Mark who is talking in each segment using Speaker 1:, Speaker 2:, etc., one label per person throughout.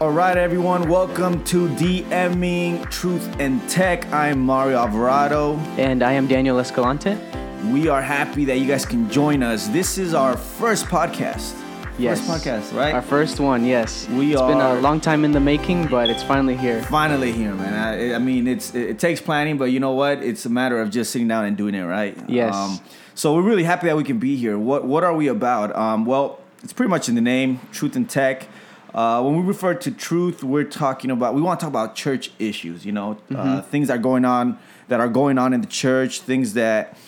Speaker 1: All right, everyone, welcome to DMing Truth and Tech. I'm Mario Alvarado.
Speaker 2: And I am Daniel Escalante.
Speaker 1: We are happy that you guys can join us. This is our first podcast.
Speaker 2: Yes.
Speaker 1: First podcast, right?
Speaker 2: Our first one, yes.
Speaker 1: We
Speaker 2: It's been a long time in the making, but it's finally here.
Speaker 1: Finally here, man. I, I mean, it's it, it takes planning, but you know what? It's a matter of just sitting down and doing it, right? Um,
Speaker 2: Yes.
Speaker 1: so we're really happy that we can be here. What What are we about? Um, well, it's pretty much in the name, truth and tech. Uh, when we refer to truth, we're talking about we want to talk about church issues. You know, uh,
Speaker 2: Mm-hmm.
Speaker 1: things that are going on that are going on in the church, things that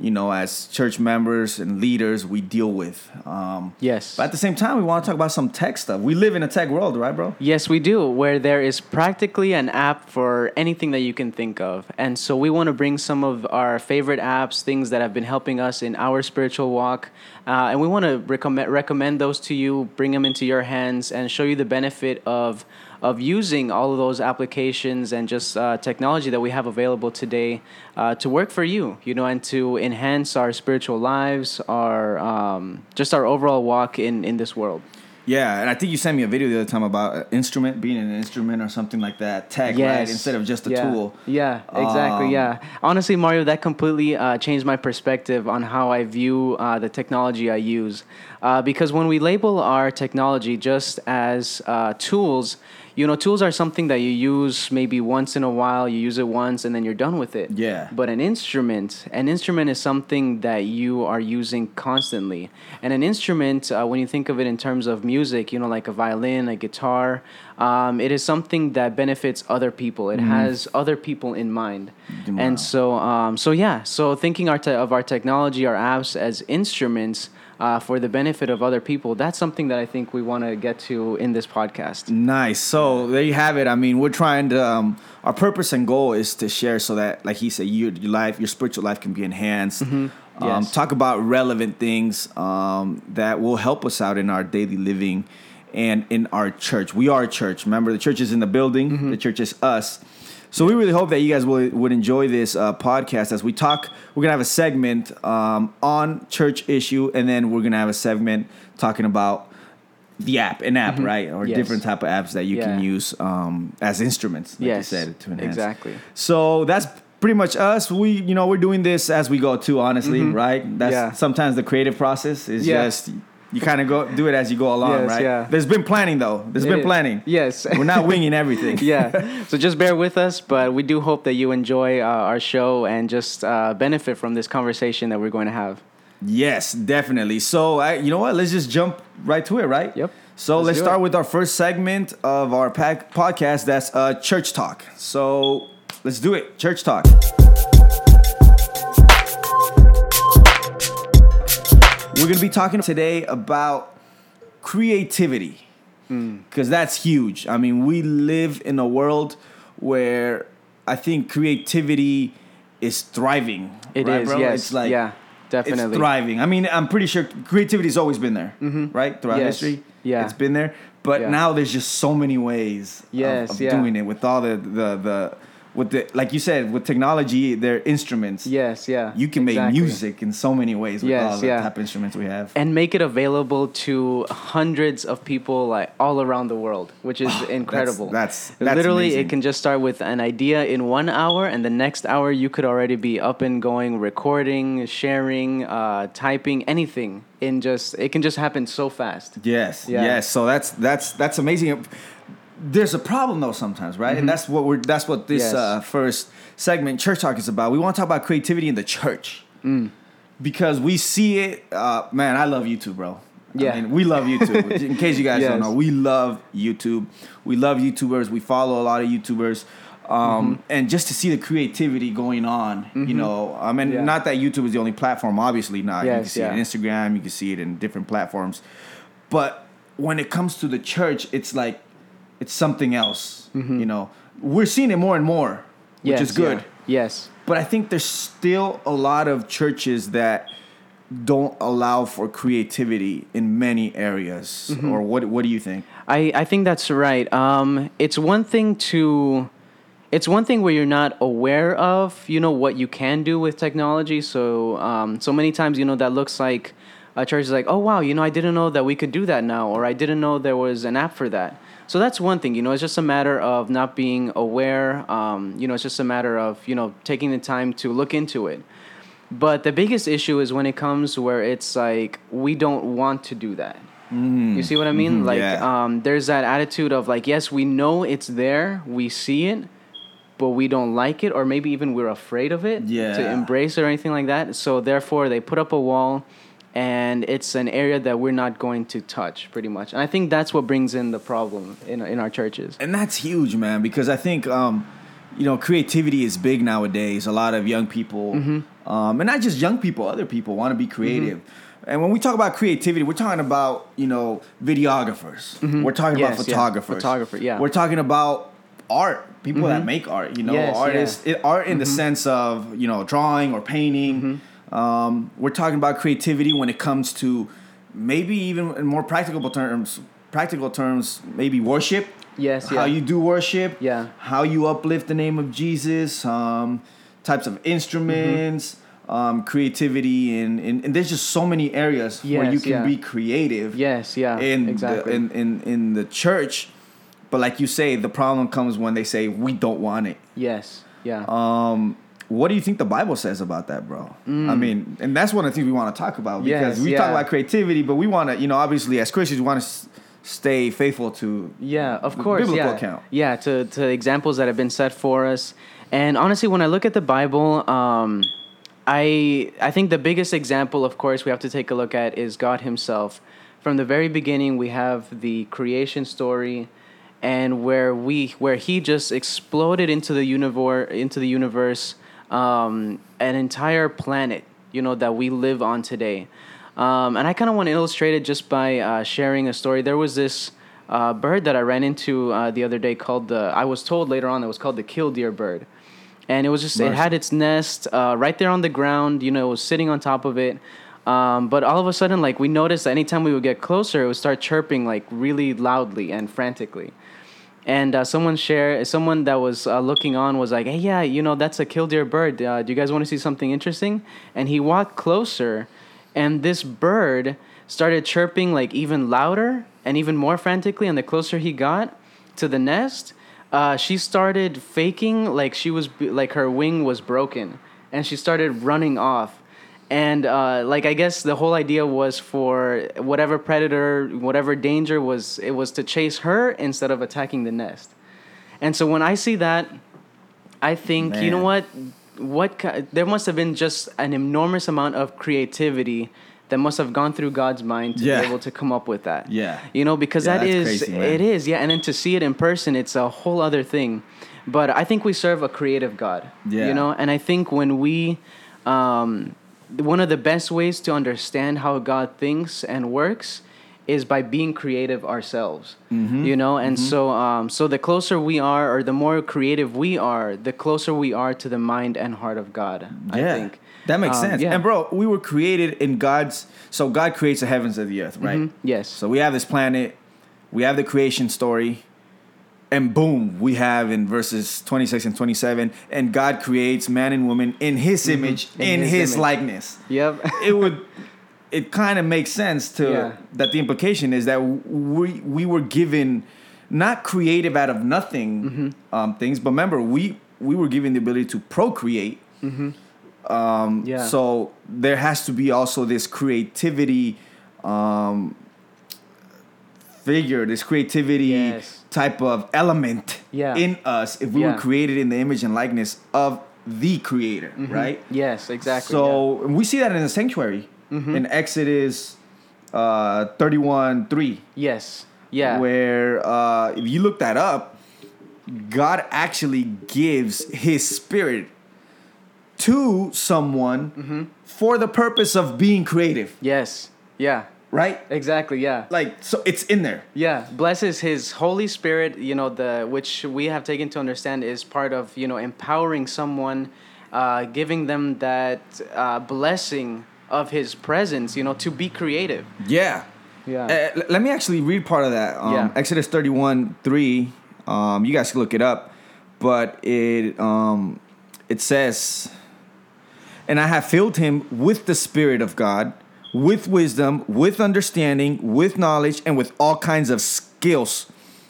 Speaker 1: you know, as church members and leaders, we deal with. Um,
Speaker 2: Yes.
Speaker 1: but at the same time, we want to talk about some tech stuff. We live in a tech world, right, bro?
Speaker 2: Yes, we do, where there is practically an app for anything that you can think of. And so we want to bring some of our favorite apps, things that have been helping us in our spiritual walk. Uh, and we want to recommend, recommend those to you, bring them into your hands, and show you the benefit of, of using all of those applications and just uh, technology that we have available today uh, to work for you, you know, and to enhance our spiritual lives, our um, just our overall walk in, in this world.
Speaker 1: Yeah, and I think you sent me a video the other time about an instrument being an instrument or something like that, tech, right? Instead of just a
Speaker 2: yeah.
Speaker 1: tool.
Speaker 2: Yeah, exactly.
Speaker 1: Um,
Speaker 2: yeah. Honestly, Mario, that completely uh, changed my perspective on how I view uh, the technology I use. Uh, because when we label our technology just as uh, tools, you know, tools are something that you use maybe once in a while, you use it once, and then you're done with it.
Speaker 1: Yeah.
Speaker 2: But an instrument, an instrument is something that you are using constantly. And an instrument, uh, when you think of it in terms of music, you know, like a violin, a guitar, um, it is something that benefits other people. It has other people in mind.
Speaker 1: Wow.
Speaker 2: And so, um, so yeah. So thinking our te- of our technology, our apps as instruments. Uh, for the benefit of other people, that's something that I think we want to get to in this podcast.
Speaker 1: Nice. So there you have it. I mean, we're trying to. Um, our purpose and goal is to share so that, like he said, your, your life, your spiritual life can be enhanced. Um,
Speaker 2: Mm-hmm. Yes.
Speaker 1: talk about relevant things um, that will help us out in our daily living and in our church. We are a church. Remember, the church is in the building.
Speaker 2: Mm-hmm.
Speaker 1: The church is us. So we really hope that you guys will, would enjoy this uh, podcast as we talk. We're gonna have a segment um, on church issue, and then we're gonna have a segment talking about the app, an app, right, or
Speaker 2: Mm-hmm. Yes.
Speaker 1: different type of apps that you can use um, as instruments, like
Speaker 2: Yes,
Speaker 1: you said, to enhance.
Speaker 2: exactly.
Speaker 1: So that's pretty much us. We, you know, we're doing this as we go too. Honestly, right? That's
Speaker 2: Mm-hmm. Yeah.
Speaker 1: sometimes the creative process is
Speaker 2: Yeah.
Speaker 1: just you kind of go do it as you go along,
Speaker 2: Yes,
Speaker 1: right?
Speaker 2: yeah.
Speaker 1: There's been planning though. There's been
Speaker 2: It-
Speaker 1: planning.
Speaker 2: Yes.
Speaker 1: We're not winging everything.
Speaker 2: yeah. So just bear with us, but we do hope that you enjoy uh, our show and just uh, benefit from this conversation that we're going to have.
Speaker 1: Yes, definitely. So, I, you know what? Let's just jump right to it, right?
Speaker 2: Yep.
Speaker 1: So
Speaker 2: Let's
Speaker 1: let's, start
Speaker 2: it.
Speaker 1: with our first segment of our pack podcast. That's uh, church talk. So let's do it. Church talk. We're gonna be talking today about creativity because that's huge. I mean, we live in a world where I think creativity is thriving.
Speaker 2: It is
Speaker 1: right, bro?
Speaker 2: yes.
Speaker 1: It's like
Speaker 2: yeah, definitely.
Speaker 1: it's thriving. I mean, I'm pretty sure creativity has always been there, mm-hmm. right? Throughout
Speaker 2: Yes.
Speaker 1: history,
Speaker 2: Yeah.
Speaker 1: it's been there. But
Speaker 2: Yeah.
Speaker 1: now there's just so many ways of- of,
Speaker 2: yeah.
Speaker 1: doing it with all the the the with the like you said with technology, they're instruments.
Speaker 2: Yes, yeah.
Speaker 1: You can make music in so many ways with
Speaker 2: Yes,
Speaker 1: all the
Speaker 2: yeah.
Speaker 1: type of instruments we have.
Speaker 2: and make it available to hundreds of people like all around the world, which is incredible.
Speaker 1: that's- that's
Speaker 2: literally
Speaker 1: amazing.
Speaker 2: it can just start with an idea in one hour, and the next hour you could already be up and going, recording, sharing, uh, typing, anything. In just it can just happen so fast.
Speaker 1: Yes,
Speaker 2: Yeah.
Speaker 1: yes. So that's that's that's amazing. There's a problem though sometimes, right? And that's what we're that's what this
Speaker 2: Mm-hmm. Yes.
Speaker 1: uh, first segment church talk is about. We want to talk about creativity in the church
Speaker 2: Mm.
Speaker 1: because we see it. Uh, man, I love YouTube, bro.
Speaker 2: Yeah.
Speaker 1: I mean, we love YouTube. in case you guys don't know, we love YouTube. We love YouTubers. We follow a lot of YouTubers. Um,
Speaker 2: Mm-hmm.
Speaker 1: And just to see the creativity going on, you know, I mean,
Speaker 2: Yeah.
Speaker 1: not that YouTube is the only platform, obviously not. you can
Speaker 2: Yes,
Speaker 1: see it on. Instagram, you can see it in different platforms. But when it comes to the church, it's like it's something else. You know, we're seeing it more and more, which
Speaker 2: Mm-hmm.
Speaker 1: Is good.
Speaker 2: yeah. Yes.
Speaker 1: But I think there's still a lot of churches that don't allow for creativity in many areas.
Speaker 2: Mm-hmm.
Speaker 1: Or what? What do you think?
Speaker 2: I, I think that's right. Um, it's one thing to, it's one thing where you're not aware of, you know, what you can do with technology. So, um, so many times, you know, that looks like a church is like, oh wow, you know, I didn't know that we could do that now, or I didn't know there was an app for that. So that's one thing, you know, it's just a matter of not being aware. Um, you know, it's just a matter of you know taking the time to look into it. But the biggest issue is when it comes where it's like we don't want to do that. You see what I mean?
Speaker 1: Mhm,
Speaker 2: Like,
Speaker 1: yeah.
Speaker 2: um, there's that attitude of like, yes, we know it's there, we see it, but we don't like it, or maybe even we're afraid of it to embrace it or anything like that. So therefore, they put up a wall, and it's an area that we're not going to touch, pretty much. And I think that's what brings in the problem in in our churches.
Speaker 1: and that's huge, man. Because I think um, you know creativity is big nowadays. A lot of young people,
Speaker 2: Mm-hmm.
Speaker 1: um, and not just young people, other people want to be creative. And when we talk about creativity, we're talking about you know videographers. We're talking about
Speaker 2: Mm-hmm. Yeah.
Speaker 1: photographers.
Speaker 2: Photographer, yeah.
Speaker 1: We're talking about art. People that make art. You know,
Speaker 2: Yes,
Speaker 1: artists.
Speaker 2: yeah.
Speaker 1: It, art in the sense of you know drawing or painting. Um, we're talking about creativity when it comes to maybe even in more practical terms. Practical terms, maybe worship
Speaker 2: Yes,
Speaker 1: how
Speaker 2: yeah.
Speaker 1: you do worship,
Speaker 2: Yeah.
Speaker 1: how you uplift the name of Jesus, um, types of instruments,
Speaker 2: Mm-hmm.
Speaker 1: um, creativity, and, and and there's just so many areas where you can
Speaker 2: yeah.
Speaker 1: be creative
Speaker 2: Yes, yeah,
Speaker 1: in
Speaker 2: exactly.
Speaker 1: the, in, in in the church. But like you say, the problem comes when they say we don't want it.
Speaker 2: yes, yeah.
Speaker 1: Um, what do you think the Bible says about that, bro? I mean, and that's one of the things we want to talk about because
Speaker 2: Mm. Yes,
Speaker 1: we talk about creativity, but we want to, you know, obviously as Christians, we want to s- stay faithful to
Speaker 2: Yeah, of
Speaker 1: the
Speaker 2: course.
Speaker 1: biblical
Speaker 2: yeah.
Speaker 1: account.
Speaker 2: Yeah, to, to examples that have been set for us. And honestly, when I look at the Bible, um, I I think the biggest example, of course, we have to take a look at is God Himself. From the very beginning, we have the creation story, and where we where He just exploded into the universe into the universe, um, an entire planet, you know, that we live on today. Um, and I kind of want to illustrate it just by uh, sharing a story. There was this uh, bird that I ran into uh, the other day called the. I was told later on it was called the killdeer bird, and it was just it had its nest uh, right there on the ground. You know, it was sitting on top of it. Um, but all of a sudden, like we noticed, that anytime we would get closer, it would start chirping like really loudly and frantically. And uh, someone share, someone that was uh, looking on was like, "Hey, yeah, you know that's a killdeer bird. Uh, do you guys want to see something interesting?" And he walked closer, and this bird started chirping like even louder and even more frantically. And the closer he got to the nest, uh, she started faking like she was like her wing was broken, and she started running off. And uh, like I guess the whole idea was for whatever predator, whatever danger was, it was to chase her instead of attacking the nest. And so when I see that, I think you know what? What there must have been just an enormous amount of creativity that must have gone through God's mind to
Speaker 1: Yeah.
Speaker 2: be able to come up with that.
Speaker 1: Yeah.
Speaker 2: You know, because
Speaker 1: Yeah,
Speaker 2: that is
Speaker 1: crazy,
Speaker 2: it is, yeah, and then to see it in person, it's a whole other thing. But I think we serve a creative God.
Speaker 1: Yeah.
Speaker 2: You know, and I think when we, um, one of the best ways to understand how God thinks and works is by being creative ourselves.
Speaker 1: Mm-hmm.
Speaker 2: You know, and so um, so the closer we are, or the more creative we are, the closer we are to the mind and heart of God. I
Speaker 1: yeah,
Speaker 2: think
Speaker 1: that makes
Speaker 2: Um,
Speaker 1: sense.
Speaker 2: yeah.
Speaker 1: And bro, we were created in God's. So God creates the heavens and the earth, right?
Speaker 2: Mhm. Yes.
Speaker 1: So we have this planet, we have the creation story, and boom, we have in verses twenty six and twenty seven, and God creates man and woman in His image,
Speaker 2: Mm-hmm. In
Speaker 1: in,
Speaker 2: His
Speaker 1: His,
Speaker 2: image.
Speaker 1: likeness.
Speaker 2: Yep.
Speaker 1: it would. It kind of makes sense to
Speaker 2: Yeah.
Speaker 1: that. The implication is that we we were given not creative out of nothing
Speaker 2: Mm-hmm.
Speaker 1: um, things, but remember we we were given the ability to procreate. Um,
Speaker 2: Yeah.
Speaker 1: So there has to be also this creativity um, figure, this creativity
Speaker 2: Yes.
Speaker 1: Type of element
Speaker 2: Yeah.
Speaker 1: in us if we
Speaker 2: Yeah.
Speaker 1: were created in the image and likeness of the Creator, right?
Speaker 2: yes. Exactly.
Speaker 1: So and we see that in the sanctuary in Exodus uh, 31 3,
Speaker 2: yes. Yeah.
Speaker 1: where uh, if you look that up, God actually gives his spirit to someone
Speaker 2: Mm-hmm.
Speaker 1: for the purpose of being creative,
Speaker 2: Yes. Yeah.
Speaker 1: Right?
Speaker 2: Exactly. Yeah.
Speaker 1: Like, so it's in there.
Speaker 2: Yeah, blesses His Holy Spirit. You know the which we have taken to understand is part of you know empowering someone, uh, giving them that uh, blessing of His presence. You know to be creative.
Speaker 1: Yeah.
Speaker 2: Yeah.
Speaker 1: Uh, let me actually read part of that. Um,
Speaker 2: Yeah.
Speaker 1: Exodus 31 3. Um, you guys can look it up. But it um, it says, And I have filled him with the Spirit of God, with wisdom, with understanding, with knowledge, and with all kinds of skills.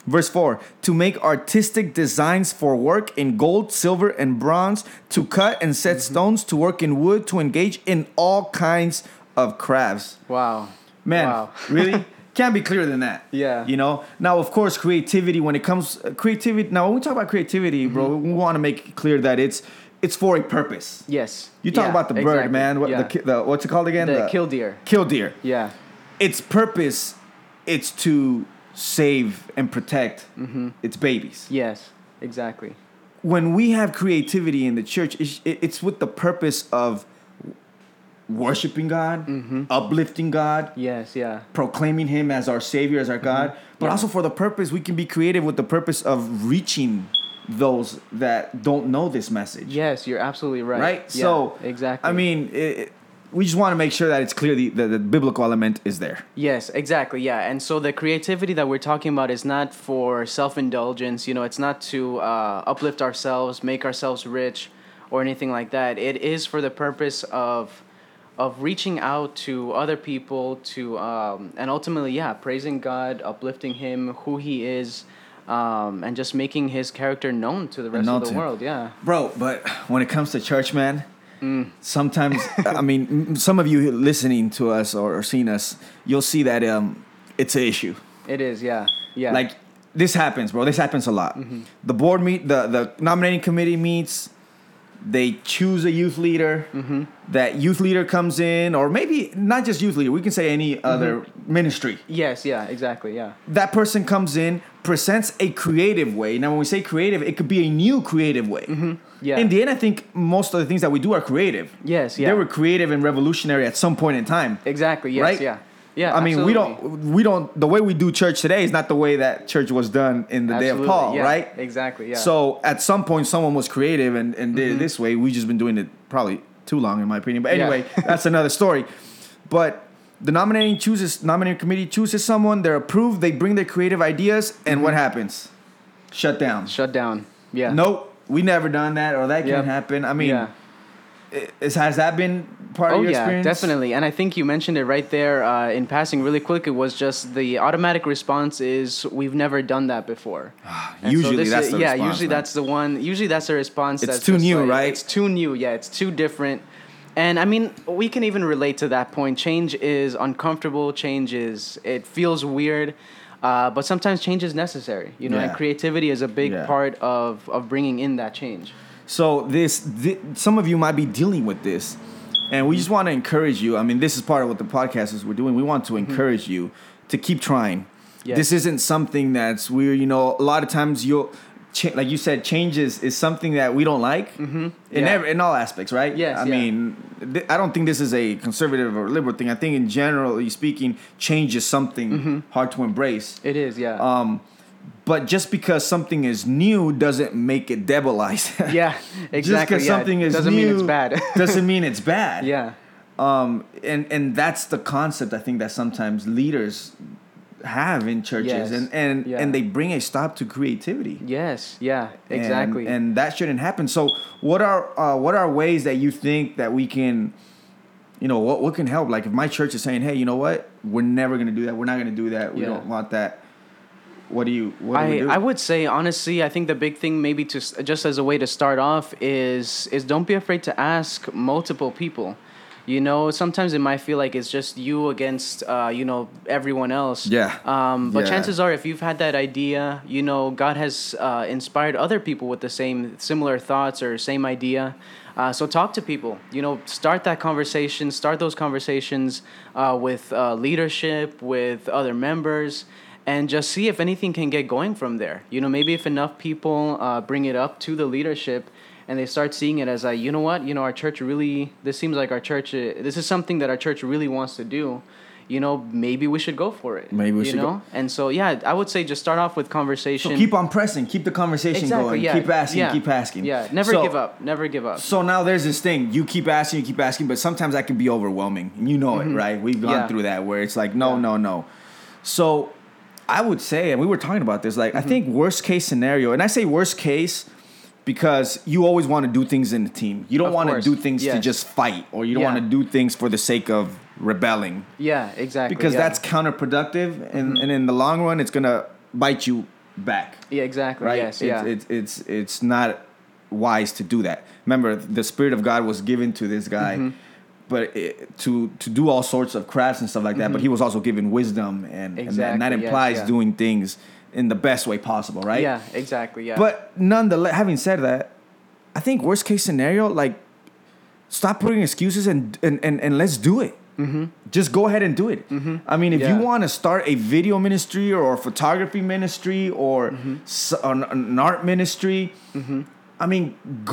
Speaker 1: Verse 4 to make artistic designs for work in gold, silver, and bronze, to cut and set stones, to work in wood, to engage in all kinds of crafts.
Speaker 2: Wow.
Speaker 1: Man,
Speaker 2: Wow.
Speaker 1: really? Can't be clearer than that.
Speaker 2: Yeah.
Speaker 1: You know? Now, of course, creativity, when it comes uh, creativity, now when we talk about creativity, bro,
Speaker 2: Mm-hmm.
Speaker 1: we want to make it clear that it's it's for a purpose.
Speaker 2: Yes.
Speaker 1: You talk
Speaker 2: Yeah,
Speaker 1: about the bird,
Speaker 2: exactly.
Speaker 1: man. What
Speaker 2: Yeah.
Speaker 1: the, the what's it called again?
Speaker 2: The killdeer.
Speaker 1: Killdeer.
Speaker 2: Yeah.
Speaker 1: Its purpose, it's to save and protect
Speaker 2: Mm-hmm.
Speaker 1: its babies.
Speaker 2: Yes. Exactly.
Speaker 1: When we have creativity in the church, it's, it's with the purpose of worshiping God,
Speaker 2: Mm-hmm.
Speaker 1: uplifting God,
Speaker 2: Yes. Yeah.
Speaker 1: proclaiming him as our savior as our god but
Speaker 2: Mm-hmm. Yeah.
Speaker 1: also for the purpose we can be creative with the purpose of reaching those that don't know this message
Speaker 2: Yes. You're absolutely right.
Speaker 1: right
Speaker 2: Yeah,
Speaker 1: so
Speaker 2: exactly.
Speaker 1: i mean it, it- we just want to make sure that it's clear the, the, the biblical element is there
Speaker 2: Yes, exactly. Yeah. And so the creativity that we're talking about is not for self indulgence. You know, it's not to uh, uplift ourselves, make ourselves rich, or anything like that. It is for the purpose of of reaching out to other people to um, and ultimately yeah praising god uplifting him who he is um, and just making his character known to the rest of the world yeah
Speaker 1: bro but when it comes to church man
Speaker 2: Mm.
Speaker 1: sometimes i mean some of you listening to us or, or seeing us you'll see that um, it's an issue
Speaker 2: it is yeah yeah
Speaker 1: Like this happens, bro. This happens a lot.
Speaker 2: Mm-hmm.
Speaker 1: The board meet, the the nominating committee meets. They choose a youth leader.
Speaker 2: Mm-hmm.
Speaker 1: That youth leader comes in, or maybe not just youth leader. We can say any
Speaker 2: Mm-hmm.
Speaker 1: other ministry.
Speaker 2: yes yeah exactly yeah
Speaker 1: That person comes in, presents a creative way. Now, when we say creative, it could be a new creative way.
Speaker 2: Mm-hmm. yeah
Speaker 1: In the end, I think most of the things that we do are creative.
Speaker 2: yes yeah
Speaker 1: They were creative and revolutionary at some point in time.
Speaker 2: exactly yes
Speaker 1: right?
Speaker 2: yeah yeah
Speaker 1: I mean, we don't, we don't. The way we do church today is not the way that church was done in the day of Paul,
Speaker 2: yeah,
Speaker 1: right?
Speaker 2: Exactly. Yeah.
Speaker 1: So at some point, someone was creative and, and
Speaker 2: Mm-hmm.
Speaker 1: did it this way. We've just been doing it probably too long, in my opinion. But
Speaker 2: Yeah.
Speaker 1: anyway, that's another story. But the nominating chooses, nominating committee chooses someone. They're approved. They bring their creative ideas, and what happens? Shut down.
Speaker 2: shut down. Yeah.
Speaker 1: Nope, we never done that, or that
Speaker 2: Yep.
Speaker 1: can't happen. I mean,
Speaker 2: yeah.
Speaker 1: is, has that been part
Speaker 2: Oh
Speaker 1: of your
Speaker 2: yeah,
Speaker 1: experience?
Speaker 2: definitely. And I think you mentioned it right there uh, in passing, really quick. It was just the automatic response is we've never done that before. So
Speaker 1: Usually that's
Speaker 2: is-
Speaker 1: the
Speaker 2: yeah.
Speaker 1: response,
Speaker 2: usually
Speaker 1: man.
Speaker 2: that's the one. Usually that's the response.
Speaker 1: It's
Speaker 2: that's
Speaker 1: too new,
Speaker 2: like-
Speaker 1: right?
Speaker 2: It's too new. Yeah, it's too different. And I mean, we can even relate to that point. Change is uncomfortable. Change is it feels weird. Uh, but sometimes change is necessary, you know, and creativity is a big
Speaker 1: Yeah.
Speaker 2: part of, of bringing in that change.
Speaker 1: So this, thi- some of you might be dealing with this, and we just want to encourage you. I mean, this is part of what the podcast is we're doing. We want to encourage you to keep trying.
Speaker 2: Yes.
Speaker 1: This isn't something that's weird. You know, a lot of times you'll, like you said, changes is something that we don't like in
Speaker 2: Yeah.
Speaker 1: every, in all aspects, right?
Speaker 2: Yes,
Speaker 1: I
Speaker 2: yeah.
Speaker 1: mean, th- I don't think this is a conservative or liberal thing. I think, in generally speaking, change is something
Speaker 2: Mm-hmm.
Speaker 1: hard to embrace.
Speaker 2: It is, yeah.
Speaker 1: Um, but just because something is new doesn't make it debilized.
Speaker 2: yeah, exactly.
Speaker 1: Just because
Speaker 2: yeah.
Speaker 1: something is new
Speaker 2: doesn't
Speaker 1: new
Speaker 2: mean it's bad.
Speaker 1: doesn't mean it's bad.
Speaker 2: yeah.
Speaker 1: Um, and and that's the concept I think that sometimes leaders have in churches,
Speaker 2: Yes.
Speaker 1: and and
Speaker 2: Yeah.
Speaker 1: and they bring a stop to creativity.
Speaker 2: Yes. Yeah.
Speaker 1: And-
Speaker 2: Exactly.
Speaker 1: And, that shouldn't happen. So what are uh, what are ways that you think that we can, you know, what what can help? Like if my church is saying, hey, you know what, we're never gonna do that. We're not gonna do that. We
Speaker 2: Yeah.
Speaker 1: don't want that. What do you? What do
Speaker 2: I,
Speaker 1: do?
Speaker 2: I would say honestly, I think the big thing maybe to just as a way to start off is is don't be afraid to ask multiple people. You know, sometimes it might feel like it's just you against uh, you know everyone else.
Speaker 1: Yeah.
Speaker 2: Um, but
Speaker 1: Yeah.
Speaker 2: chances are, if you've had that idea, you know, God has uh, inspired other people with the same similar thoughts or same idea. Uh, so talk to people. You know, start that conversation. Start those conversations uh, with uh, leadership, with other members, and just see if anything can get going from there. You know, maybe if enough people uh, bring it up to the leadership. And they start seeing it as a, you know what, you know, our church really. This seems like our church. uh, This is something that our church really wants to do you know, maybe we should go for it.
Speaker 1: Maybe we
Speaker 2: you
Speaker 1: should
Speaker 2: know?
Speaker 1: go-
Speaker 2: And so, yeah, I would say just start off with conversation.
Speaker 1: so keep on pressing. Keep the conversation
Speaker 2: exactly,
Speaker 1: going.
Speaker 2: yeah,
Speaker 1: Keep asking.
Speaker 2: yeah,
Speaker 1: Keep asking.
Speaker 2: Yeah, never
Speaker 1: So-
Speaker 2: give up. Never give up.
Speaker 1: So now there's this thing. You keep asking, you keep asking, but sometimes that can be overwhelming. And you know it, right? We've gone
Speaker 2: Mm-hmm. Yeah.
Speaker 1: through that where it's like, no, no, no. So I would say, and we were talking about this, like,
Speaker 2: Mm-hmm.
Speaker 1: I think worst case scenario, and I say worst case because you always want to do things in the team. You don't want to do things to just fight, or you don't
Speaker 2: Yeah.
Speaker 1: want to do things for the sake of rebelling
Speaker 2: Yeah, exactly.
Speaker 1: because
Speaker 2: yeah.
Speaker 1: that's counterproductive and, and in the long run it's gonna bite you back
Speaker 2: yeah, exactly.
Speaker 1: right
Speaker 2: Yes,
Speaker 1: it's,
Speaker 2: yeah.
Speaker 1: it's it's it's not wise to do that remember the spirit of god was given to this guy
Speaker 2: Mm-hmm.
Speaker 1: But it, to to do all sorts of crafts and stuff like that but he was also given wisdom and, and, that- and that
Speaker 2: Mm-hmm. Yes,
Speaker 1: implies
Speaker 2: yeah.
Speaker 1: doing things in the best way possible right
Speaker 2: Yeah, exactly. Yeah.
Speaker 1: but nonetheless having said that i think worst case scenario like stop putting excuses and and and, and let's do it just go ahead and do it. I mean, if you
Speaker 2: Mm-hmm.
Speaker 1: Want to start a video ministry or a photography ministry or
Speaker 2: Mm-hmm.
Speaker 1: s- an, an art ministry, I mean,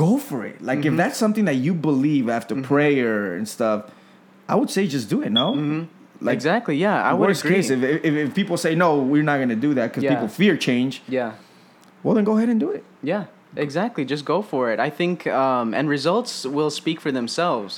Speaker 1: go for it. Like,
Speaker 2: Mm-hmm.
Speaker 1: if that's something that you believe after prayer and stuff, I would say just do it. No, like
Speaker 2: Mm-hmm. exactly. Yeah, I would
Speaker 1: worst
Speaker 2: agree.
Speaker 1: case, if, if if people say no, we're not going to do that because
Speaker 2: Yeah.
Speaker 1: people fear change.
Speaker 2: yeah.
Speaker 1: Well, then go ahead and do it.
Speaker 2: Yeah, exactly. Just go for it. I think, um, and results will speak for themselves.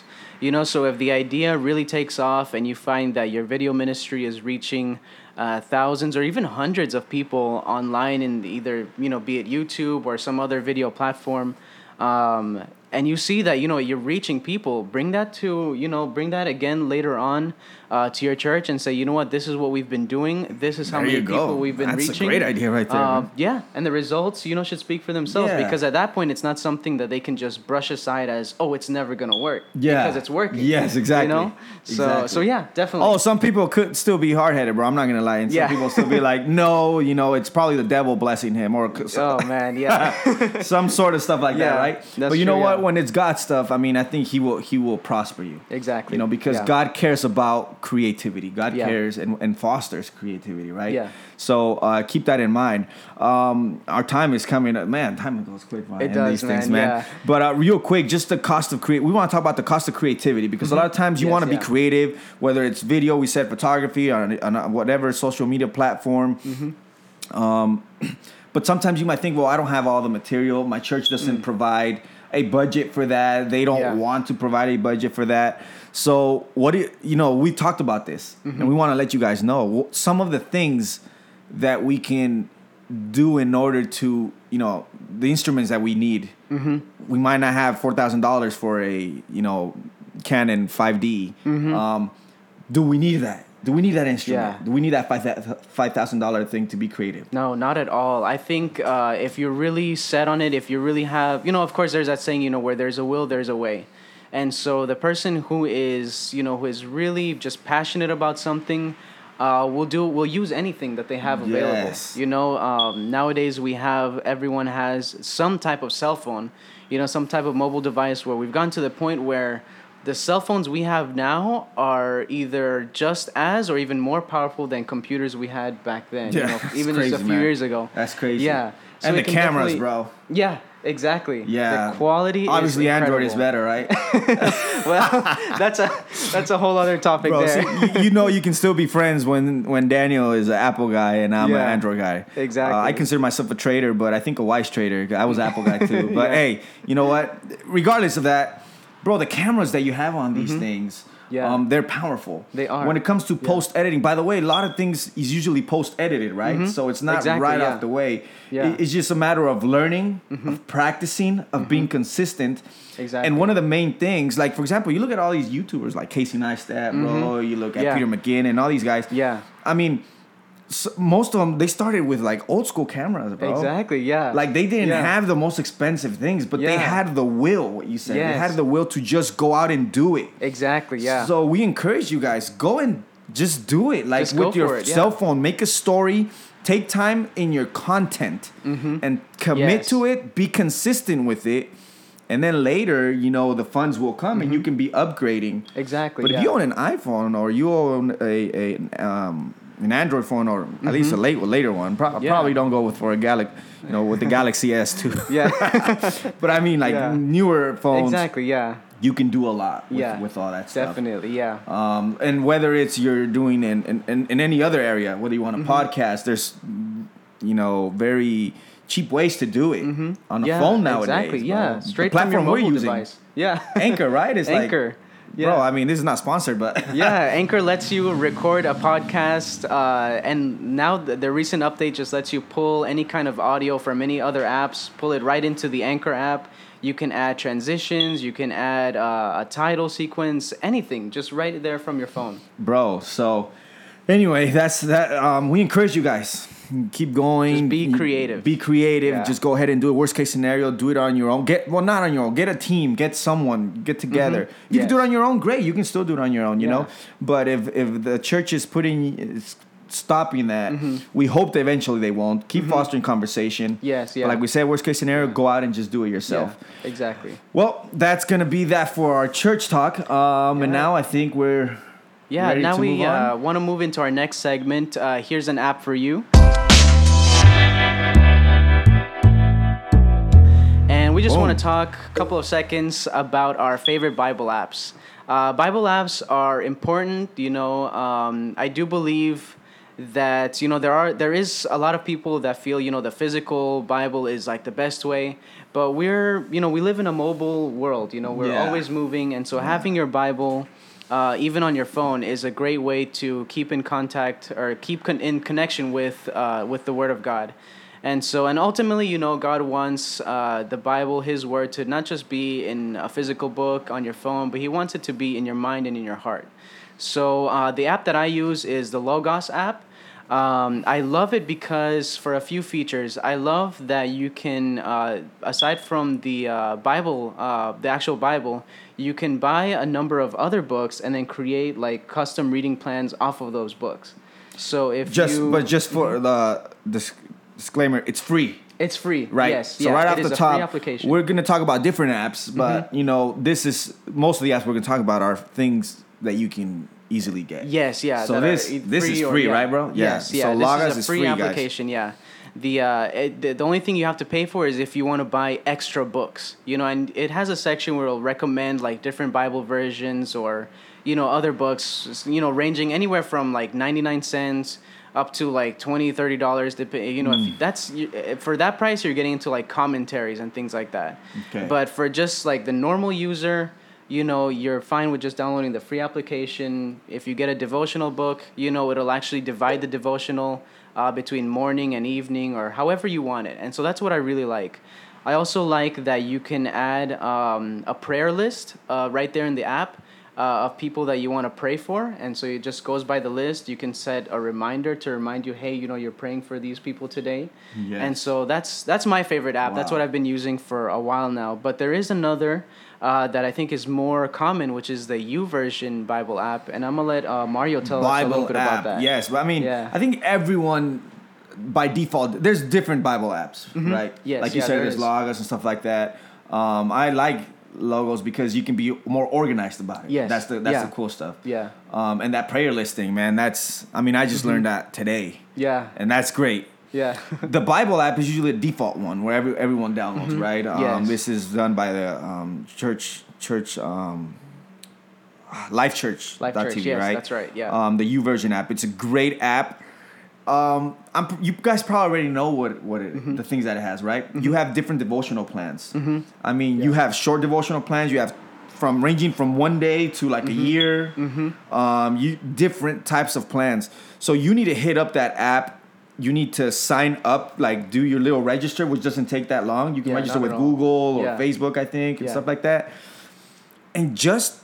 Speaker 2: You know, so if the idea really takes off and you find that your video ministry is reaching uh, thousands or even hundreds of people online in either, you know, be it YouTube or some other video platform, um, and you see that, you know, you're reaching people, bring that to, you know, bring that again later on uh, to your church and say, you know what, this is what we've been doing. This is how
Speaker 1: There
Speaker 2: many
Speaker 1: you go.
Speaker 2: people we've been reaching.
Speaker 1: That's a great idea right there,
Speaker 2: Uh, yeah, and the results, you know, should speak for themselves
Speaker 1: Yeah.
Speaker 2: because at that point, it's not something that they can just brush aside as, oh, it's never gonna work.
Speaker 1: Yeah.
Speaker 2: because it's working.
Speaker 1: Yes, exactly.
Speaker 2: You know, so
Speaker 1: Exactly.
Speaker 2: so yeah, definitely.
Speaker 1: Oh, some people could still be hard headed, bro. I'm not gonna lie, and some
Speaker 2: Yeah.
Speaker 1: people still be like, no, you know, it's probably the devil blessing him, or
Speaker 2: oh man, yeah,
Speaker 1: some sort of stuff like that, right?
Speaker 2: that's
Speaker 1: but you know
Speaker 2: true,
Speaker 1: what?
Speaker 2: yeah.
Speaker 1: When it's God stuff, I mean, I think he will he will prosper you.
Speaker 2: exactly.
Speaker 1: You know, because
Speaker 2: Yeah.
Speaker 1: God cares about creativity. God
Speaker 2: Yeah.
Speaker 1: cares and, and fosters creativity, right?
Speaker 2: Yeah.
Speaker 1: So uh, keep that in mind. Um, our time is coming up. Man, time goes quick. I
Speaker 2: It does,
Speaker 1: these things,
Speaker 2: man,
Speaker 1: man.
Speaker 2: yeah.
Speaker 1: But uh, real quick, just the cost of create. We want to talk about the cost of creativity because a lot of times you
Speaker 2: Mm-hmm. Yes,
Speaker 1: want to
Speaker 2: yeah.
Speaker 1: be creative, whether it's video, we said photography, on, on whatever social media platform.
Speaker 2: Mm-hmm.
Speaker 1: Um, but sometimes you might think, well, I don't have all the material. My church doesn't provide a budget for that. They don't.
Speaker 2: Yeah.
Speaker 1: want to provide a budget for that. So what do you, you know? We talked about this,
Speaker 2: Mm-hmm.
Speaker 1: and we want to let you guys know some of the things that we can do in order to, you know, the instruments that we need.
Speaker 2: Mm-hmm.
Speaker 1: We might not have four thousand dollars for a, you know, Canon 5D.
Speaker 2: Mm-hmm.
Speaker 1: Um, do we need that? Do we need that instrument?
Speaker 2: Yeah.
Speaker 1: Do we need that five five thousand dollar thing to be creative?
Speaker 2: No, not at all. I think uh, if you're really set on it, if you really have, you know, of course, there's that saying, you know, where there's a will, there's a way. And so the person who is, you know, who is really just passionate about something, uh, will do, will use anything that they have available.
Speaker 1: Yes.
Speaker 2: You know, um, nowadays we have, everyone has some type of cell phone, you know, some type of mobile device where we've gotten to the point where the cell phones we have now are either just as or even more powerful than computers we had back then.
Speaker 1: Yeah,
Speaker 2: you know, even just a few
Speaker 1: man.
Speaker 2: years ago.
Speaker 1: That's crazy.
Speaker 2: Yeah. So
Speaker 1: and the cameras, bro.
Speaker 2: Yeah, exactly.
Speaker 1: Yeah.
Speaker 2: The quality
Speaker 1: Obviously,
Speaker 2: is
Speaker 1: Android is better, right?
Speaker 2: well, that's a that's a whole other topic
Speaker 1: Bro,
Speaker 2: there.
Speaker 1: so you, you know you can still be friends when when Daniel is an Apple guy and I'm an Android guy.
Speaker 2: Exactly.
Speaker 1: Uh, I consider myself a traitor, but I think a wise traitor. I was Apple guy too. But
Speaker 2: Yeah.
Speaker 1: hey, you know what? Regardless of that, bro, the cameras that you have on these things.
Speaker 2: Mm-hmm. Yeah.
Speaker 1: Um, they're powerful.
Speaker 2: They are.
Speaker 1: When it comes to post editing, by the way, a lot of things is usually post edited, right? So it's not
Speaker 2: Mm-hmm. Exactly,
Speaker 1: right
Speaker 2: yeah.
Speaker 1: off the way.
Speaker 2: Yeah. Mm-hmm.
Speaker 1: It's just a matter of learning, of practicing, of being consistent.
Speaker 2: Exactly.
Speaker 1: And one of the main things, like for example, you look at all these YouTubers like Casey Neistat, bro. You look at
Speaker 2: Mm-hmm. Yeah.
Speaker 1: Peter McKinnon and all these guys.
Speaker 2: Yeah.
Speaker 1: I mean, s most of them they started with like old school cameras, bro.
Speaker 2: Exactly. Yeah.
Speaker 1: Like they didn't
Speaker 2: Yeah.
Speaker 1: have the most expensive things, but they had the will. What you said, they had the will to just go out and do it.
Speaker 2: exactly. Yeah.
Speaker 1: So we encourage you guys go and just do it. Like
Speaker 2: Just
Speaker 1: with your
Speaker 2: it, yeah.
Speaker 1: cell phone, make a story. Take time in your content and commit
Speaker 2: Yes.
Speaker 1: to it. Be consistent with it, and then later, you know, the funds will come and you can be upgrading.
Speaker 2: exactly.
Speaker 1: But
Speaker 2: yeah.
Speaker 1: if you own an iPhone or you own a, a um, an Android phone or at least a late later one, pro-
Speaker 2: Mm-hmm. Yeah.
Speaker 1: probably don't go with for a Galaxy, you know, with the Galaxy S2.
Speaker 2: yeah.
Speaker 1: but I mean, like
Speaker 2: Yeah.
Speaker 1: newer phones,
Speaker 2: exactly. Yeah.
Speaker 1: you can do a lot with,
Speaker 2: Yeah.
Speaker 1: with all that stuff.
Speaker 2: Definitely. Yeah.
Speaker 1: Um, and whether it's you're doing in, in, in, in any other area, whether you want a
Speaker 2: Mm-hmm.
Speaker 1: podcast, there's you know very cheap ways to do it on a
Speaker 2: Mm-hmm. yeah.
Speaker 1: phone nowadays.
Speaker 2: Exactly. Yeah.
Speaker 1: The
Speaker 2: Straight from your
Speaker 1: platform we're
Speaker 2: mobile
Speaker 1: using,
Speaker 2: device. Yeah.
Speaker 1: Anchor, right? It's
Speaker 2: Anchor.
Speaker 1: like
Speaker 2: Yeah.
Speaker 1: bro. I mean, this is not sponsored, but
Speaker 2: yeah, Anchor lets you record a podcast, uh, and now the, the recent update just lets you pull any kind of audio from any other apps, pull it right into the Anchor app. You can add transitions, you can add uh, a title sequence, anything, just right there from your phone.
Speaker 1: bro. So anyway, that's that. Um, we encourage you guys keep going.
Speaker 2: Just be creative.
Speaker 1: Be creative.
Speaker 2: Yeah.
Speaker 1: Just go ahead and do it. Worst case scenario, do it on your own. Get well, not on your own. Get a team. Get someone. Get together. You can do it on your own. Great. You can still do it on your own. You
Speaker 2: Yeah.
Speaker 1: know. But if if the church is putting is stopping that, we hope that eventually they won't. Keep fostering conversation.
Speaker 2: Yes, yeah.
Speaker 1: But like we said, worst case scenario, go out and just do it yourself.
Speaker 2: Yeah, exactly.
Speaker 1: Well, that's gonna be that for our church talk. Um, and now I think we're
Speaker 2: Yeah,
Speaker 1: Ready
Speaker 2: now we uh, want to move into our next segment. Uh, here's an app for you. And we just want to talk a couple of seconds about our favorite Bible apps. Uh, Bible apps are important. You know, um, I do believe that you know there are there is a lot of people that feel you know the physical Bible is like the best way, but we're you know we live in a mobile world. You know, we're
Speaker 1: Yeah.
Speaker 2: always moving, and so having your Bible. Uh, even on your phone is a great way to keep in contact or keep con- in connection with uh, with the Word of God. And so, and ultimately, you know, God wants uh, the Bible, His Word, to not just be in a physical book on your phone, but He wants it to be in your mind and in your heart. So, uh, the app that I use is the Logos app. Um, I love it because for a few features, I love that you can, uh, aside from the uh, Bible, uh, the actual Bible, you can buy a number of other books and then create like custom reading plans off of those books. So if
Speaker 1: just
Speaker 2: you,
Speaker 1: but just for the dis- disclaimer, it's free.
Speaker 2: it's free,
Speaker 1: Right.
Speaker 2: Yes,
Speaker 1: So
Speaker 2: yeah,
Speaker 1: right off the top.
Speaker 2: Mm-hmm.
Speaker 1: we're gonna talk about different apps, but you know, this is most of the apps we're gonna talk about are things that you can easily get.
Speaker 2: Yes, yeah.
Speaker 1: So this- this is
Speaker 2: or-
Speaker 1: free,
Speaker 2: yeah.
Speaker 1: right, bro? Yeah.
Speaker 2: Yes,
Speaker 1: So
Speaker 2: yeah.
Speaker 1: Logos
Speaker 2: this is a
Speaker 1: is
Speaker 2: free,
Speaker 1: free, guys.
Speaker 2: application. Yeah. The, uh, it, the the only thing you have to pay for is if you want to buy extra books, you know, and it has a section where it'll recommend like different Bible versions or you know other books, you know, ranging anywhere from like ninety nine cents up to like 20 30 dollars you know
Speaker 1: Hmm.
Speaker 2: if that's you- eh, for that price you're getting into like commentaries and things like that
Speaker 1: Okay.
Speaker 2: but for just like the normal user you know you're fine with just downloading the free application. If you get a devotional book you know it'll actually divide the devotional uh, between morning and evening or however you want it. And so that's what i really like. I also like that you can add um, a prayer list uh, right there in the app uh, of people that you want to pray for. And so it just goes by the list. You can set a reminder to remind you hey you know you're praying for these people today.
Speaker 1: Yes.
Speaker 2: and so that's that's my favorite app. That's what i've been using for a while now. But there is another uh, that i think is more common which is the YouVersion bible app and i'm gonna let uh, mario tell us a little bit
Speaker 1: app.
Speaker 2: about that
Speaker 1: Yes, but I mean,
Speaker 2: Yeah.
Speaker 1: I think everyone by default there's different Bible apps, right?
Speaker 2: Mm-hmm. Yes,
Speaker 1: like you
Speaker 2: yeah,
Speaker 1: said,
Speaker 2: there
Speaker 1: there's logos and stuff like that. Um, I like logos because you can be more organized about it.
Speaker 2: Yes,
Speaker 1: that's the that's
Speaker 2: yeah.
Speaker 1: the cool stuff.
Speaker 2: yeah
Speaker 1: Um, and that prayer listing, man, that's I mean, I just learned that today,
Speaker 2: yeah
Speaker 1: and that's great.
Speaker 2: Yeah
Speaker 1: the Bible app is usually a default one where every, everyone downloads, right? Um,
Speaker 2: Mm-hmm. Yes.
Speaker 1: This is done by the um, church church um, Life Church.
Speaker 2: Life Church,
Speaker 1: TV,
Speaker 2: yes,
Speaker 1: right?
Speaker 2: that's right, yeah.
Speaker 1: Um, the YouVersion app. It's a great app. Um, I'm, you guys probably already know what what it,
Speaker 2: Mm-hmm.
Speaker 1: the things that it has, right? You have different devotional plans. I mean, you have short devotional plans. You have from ranging from one day to like
Speaker 2: Mm-hmm.
Speaker 1: a year. Um, you different types of plans. So you need to hit up that app. You need to sign up, like do your little register, which doesn't take that long. You can
Speaker 2: Yeah,
Speaker 1: register with. Google or
Speaker 2: Yeah.
Speaker 1: Facebook, I think, and
Speaker 2: Yeah.
Speaker 1: stuff like that. And just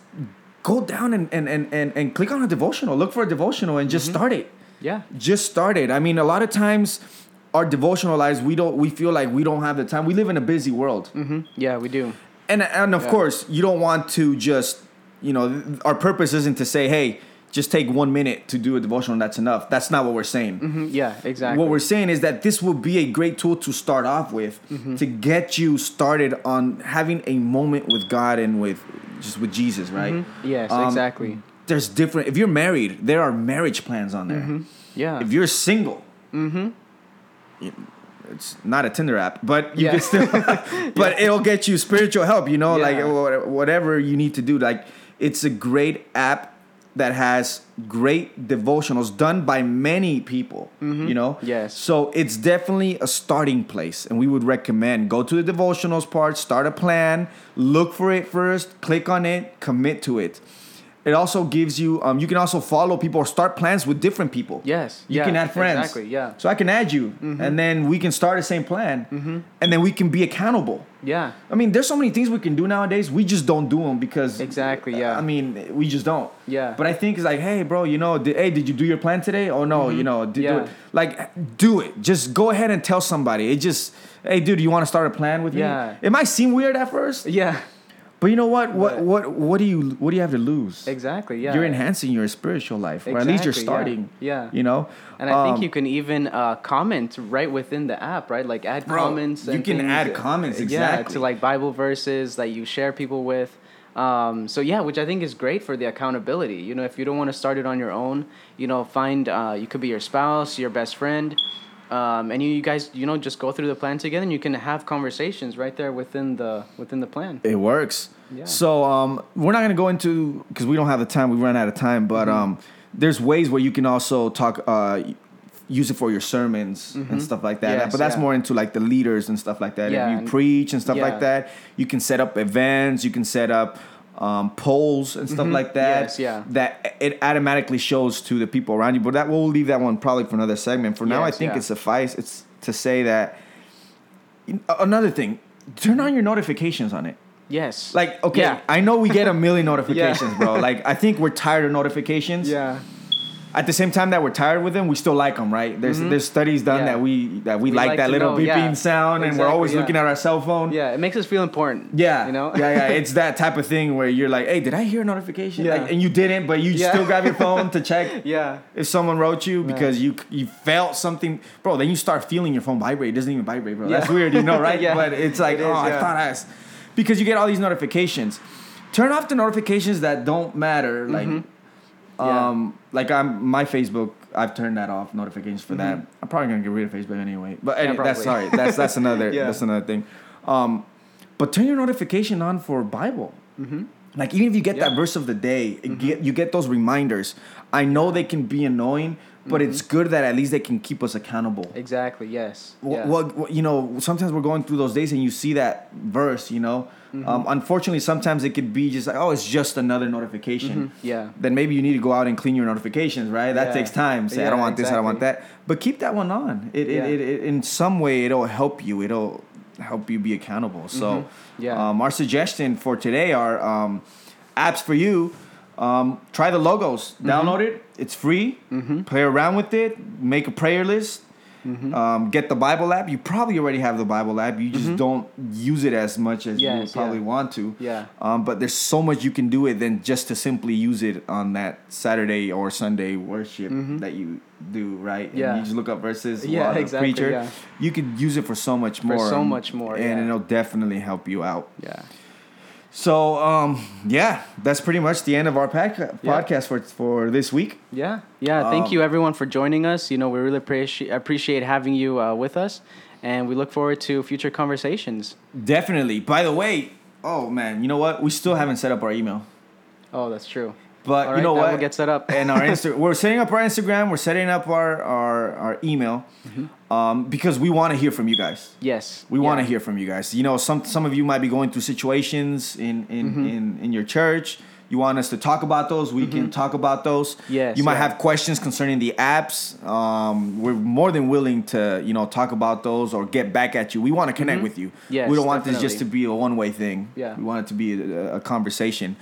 Speaker 1: go down and, and, and, and, and click on a devotional. Look for a devotional and just start it
Speaker 2: yeah
Speaker 1: just start it. I mean, a lot of times our devotional lives, we don't, we feel like we don't have the time. We live in a busy world,
Speaker 2: Mm-hmm. yeah we do
Speaker 1: and and of course, you don't want to just, you know, our purpose isn't to say, hey, just take one minute to do a devotional. and That's enough. That's not what we're saying.
Speaker 2: hmm yeah exactly
Speaker 1: What we're saying is that this will be a great tool to start off with
Speaker 2: Mm-hmm.
Speaker 1: to get you started on having a moment with God and with just with Jesus, right?
Speaker 2: Mhm. yes
Speaker 1: Um,
Speaker 2: exactly
Speaker 1: There's different. If you're married, there are marriage plans on there.
Speaker 2: yeah
Speaker 1: If you're single, mm-hmm. it's not a Tinder app, but you
Speaker 2: Yeah.
Speaker 1: can still. but it'll get you spiritual help. You know, like
Speaker 2: Yeah.
Speaker 1: wha- whatever you need to do. Like it's a great app that has great devotionals done by many people. Mm-hmm. You know,
Speaker 2: Yes.
Speaker 1: So it's definitely a starting place, and we would recommend go to the devotionals part, start a plan, look for it first, click on it, commit to it. It also gives you. Um, you can also follow people or start plans with different people.
Speaker 2: Yes.
Speaker 1: You
Speaker 2: Yeah,
Speaker 1: can add friends.
Speaker 2: exactly, yeah.
Speaker 1: So I can add you, and then we can start the same plan, and then we can be accountable.
Speaker 2: Yeah.
Speaker 1: I mean, there's so many things we can do nowadays. We just don't do them because
Speaker 2: Exactly, yeah.
Speaker 1: I mean, we just don't.
Speaker 2: Yeah.
Speaker 1: But I think it's like, hey, bro, you know, did, hey, did you do your plan today? Oh no, you know, did do
Speaker 2: Mm-hmm. Yeah.
Speaker 1: it. Like, do it. Just go ahead and tell somebody. It just, hey, dude, you want to start a plan with
Speaker 2: Yeah.
Speaker 1: me? It might seem weird at first,
Speaker 2: Yeah.
Speaker 1: But you know what? What what what do you what do you have to lose?
Speaker 2: Exactly. Yeah.
Speaker 1: You're enhancing your spiritual life, or at least you're
Speaker 2: Exactly, yeah.
Speaker 1: starting.
Speaker 2: Yeah.
Speaker 1: You know.
Speaker 2: And I think
Speaker 1: Um,
Speaker 2: you can even uh, comment right within the app, right? Like add
Speaker 1: Bro,
Speaker 2: comments.
Speaker 1: you can add comments,
Speaker 2: Yeah,
Speaker 1: exactly.
Speaker 2: to like Bible verses that you share people with. Um, so yeah, which I think is great for the accountability. You know, if you don't want to start it on your own, you know, find uh, you could be your spouse, your best friend, um, and you, you guys, you know, just go through the plan together, and you can have conversations right there within the within the plan.
Speaker 1: It works.
Speaker 2: Yeah.
Speaker 1: So um, we're not gonna go into because we don't have the time. We run out of time. But
Speaker 2: Mm-hmm.
Speaker 1: um, there's ways where you can also talk, uh, use it for your sermons and stuff like that.
Speaker 2: Mm-hmm. Yes,
Speaker 1: but that's
Speaker 2: yeah.
Speaker 1: more into like the leaders and stuff like that.
Speaker 2: Yeah,
Speaker 1: if you preach and stuff like that, you can set up events. You can set up um, polls and stuff like that.
Speaker 2: Mm-hmm. Yes, yeah.
Speaker 1: That it automatically shows to the people around you. But that we'll leave that one probably for another segment. For now, I think
Speaker 2: yeah.
Speaker 1: it suffice. It's to say that. Another thing, turn on your notifications on it.
Speaker 2: Yes.
Speaker 1: Like, okay,
Speaker 2: Yeah.
Speaker 1: I know we get a million notifications, bro. Like, I think we're tired of notifications.
Speaker 2: yeah.
Speaker 1: At the same time that we're tired with them, we still like them, right? There's there's studies done
Speaker 2: Mm-hmm. Yeah.
Speaker 1: that we that we,
Speaker 2: We
Speaker 1: like,
Speaker 2: like
Speaker 1: that little
Speaker 2: know,
Speaker 1: beeping
Speaker 2: yeah.
Speaker 1: sound, and we're always
Speaker 2: yeah.
Speaker 1: looking at our cell phone.
Speaker 2: Yeah. It makes us feel important.
Speaker 1: Yeah,
Speaker 2: You know.
Speaker 1: yeah, yeah. It's that type of thing where you're like, "Hey, did I hear a notification?"
Speaker 2: Yeah.
Speaker 1: Like, and you didn't, but you still grab your phone to check
Speaker 2: yeah.
Speaker 1: if someone wrote you because you you felt something, bro. Then you start feeling your phone vibrate. It doesn't even vibrate, bro. That's weird, you know, right?
Speaker 2: Yeah.
Speaker 1: But it's like,
Speaker 2: It is,
Speaker 1: oh, I thought I, was, because you get all these notifications. Turn off the notifications that don't matter, like,
Speaker 2: Mm-hmm. Yeah.
Speaker 1: um, like I'm my Facebook. I've turned that off notifications for that. I'm probably gonna get rid of Facebook anyway. But
Speaker 2: Mm-hmm. Yeah,
Speaker 1: anyway, that's sorry. That's that's another
Speaker 2: Yeah.
Speaker 1: that's another thing. Um, but turn your notification on for Bible. Like even if you get
Speaker 2: Mm-hmm. Mm-hmm.
Speaker 1: that verse of the day, it get, you get those reminders. I know they can be annoying, but
Speaker 2: Mm-hmm.
Speaker 1: it's good that at least they can keep us accountable.
Speaker 2: Exactly. Yes.
Speaker 1: What, what you know, sometimes we're going through those days and you see that verse. You know,
Speaker 2: Mm-hmm.
Speaker 1: um, unfortunately, sometimes it could be just like, oh, it's just another notification.
Speaker 2: Yeah.
Speaker 1: Then maybe you need to go out and clean your notifications, right? That
Speaker 2: Yeah.
Speaker 1: takes time. Say, I don't want this, I don't want that. But keep that one on. It,
Speaker 2: Yeah.
Speaker 1: it, it, it, in some way, it'll help you. It'll help you be accountable. So,
Speaker 2: Mm-hmm. Yeah.
Speaker 1: um, our suggestion for today are um, apps for you. Um, try the logos.
Speaker 2: Mm-hmm.
Speaker 1: Download it. It's free. Play around with it. Make a prayer list.
Speaker 2: Mm-hmm.
Speaker 1: Um, get the Bible app. You probably already have the Bible app. You just don't use it as much as you would probably
Speaker 2: yeah.
Speaker 1: want to.
Speaker 2: Yeah.
Speaker 1: Um, but there's so much you can do it than just to simply use it on that Saturday or Sunday worship that you do, right? And
Speaker 2: Mm-hmm. Yeah.
Speaker 1: you just look up verses.
Speaker 2: Yeah, exactly,
Speaker 1: Preacher.
Speaker 2: yeah.
Speaker 1: You could use it for so much more.
Speaker 2: so much more,
Speaker 1: and
Speaker 2: yeah.
Speaker 1: it'll definitely help you out.
Speaker 2: Yeah.
Speaker 1: So, um, yeah, that's pretty much the end of our podca-
Speaker 2: Yeah.
Speaker 1: podcast for for this week.
Speaker 2: Yeah. Yeah. Thank
Speaker 1: Um,
Speaker 2: you everyone for joining us. You know, we really appreciate appreciate having you uh, with us, and we look forward to future conversations.
Speaker 1: Definitely. By the way, oh man, you know what? We still haven't set up our email.
Speaker 2: Oh, that's true.
Speaker 1: But
Speaker 2: All
Speaker 1: you
Speaker 2: right,
Speaker 1: know what?
Speaker 2: will get set up.
Speaker 1: and our Insta- we're setting up our Instagram. We're setting up our our, our email
Speaker 2: Mm-hmm.
Speaker 1: um, because we want to hear from you guys.
Speaker 2: Yes.
Speaker 1: We want to hear from you guys. You know, some some of you might be going through situations in in,
Speaker 2: Mm-hmm.
Speaker 1: in, in your church. You want us to talk about those. We can talk about those.
Speaker 2: Mm-hmm. Yes,
Speaker 1: You might
Speaker 2: yeah.
Speaker 1: have questions concerning the apps. Um, we're more than willing to you know talk about those or get back at you. We want to connect with you.
Speaker 2: Mm-hmm. Yes,
Speaker 1: we don't want this just to be a one way thing.
Speaker 2: Yeah.
Speaker 1: We want it to be a, a conversation.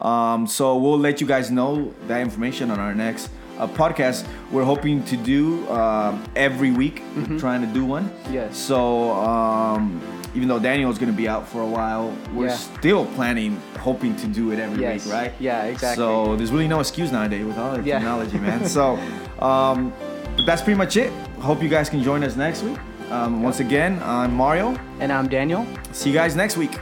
Speaker 1: Um, so we'll let you guys know that information on our next uh, podcast. We're hoping to do um, every week. We're trying to do one.
Speaker 2: Mm-hmm. Yes.
Speaker 1: So um, even though Daniel's going to be out for a while, we're
Speaker 2: Yeah.
Speaker 1: still planning, hoping to do it every
Speaker 2: Yes.
Speaker 1: week, right?
Speaker 2: Yeah, exactly.
Speaker 1: So there's really no excuse nowadays with all the
Speaker 2: Yeah.
Speaker 1: technology, man. So, um, but that's pretty much it. Hope you guys can join us next week. Um, once again, I'm Mario.
Speaker 2: And I'm Daniel.
Speaker 1: See you guys next week.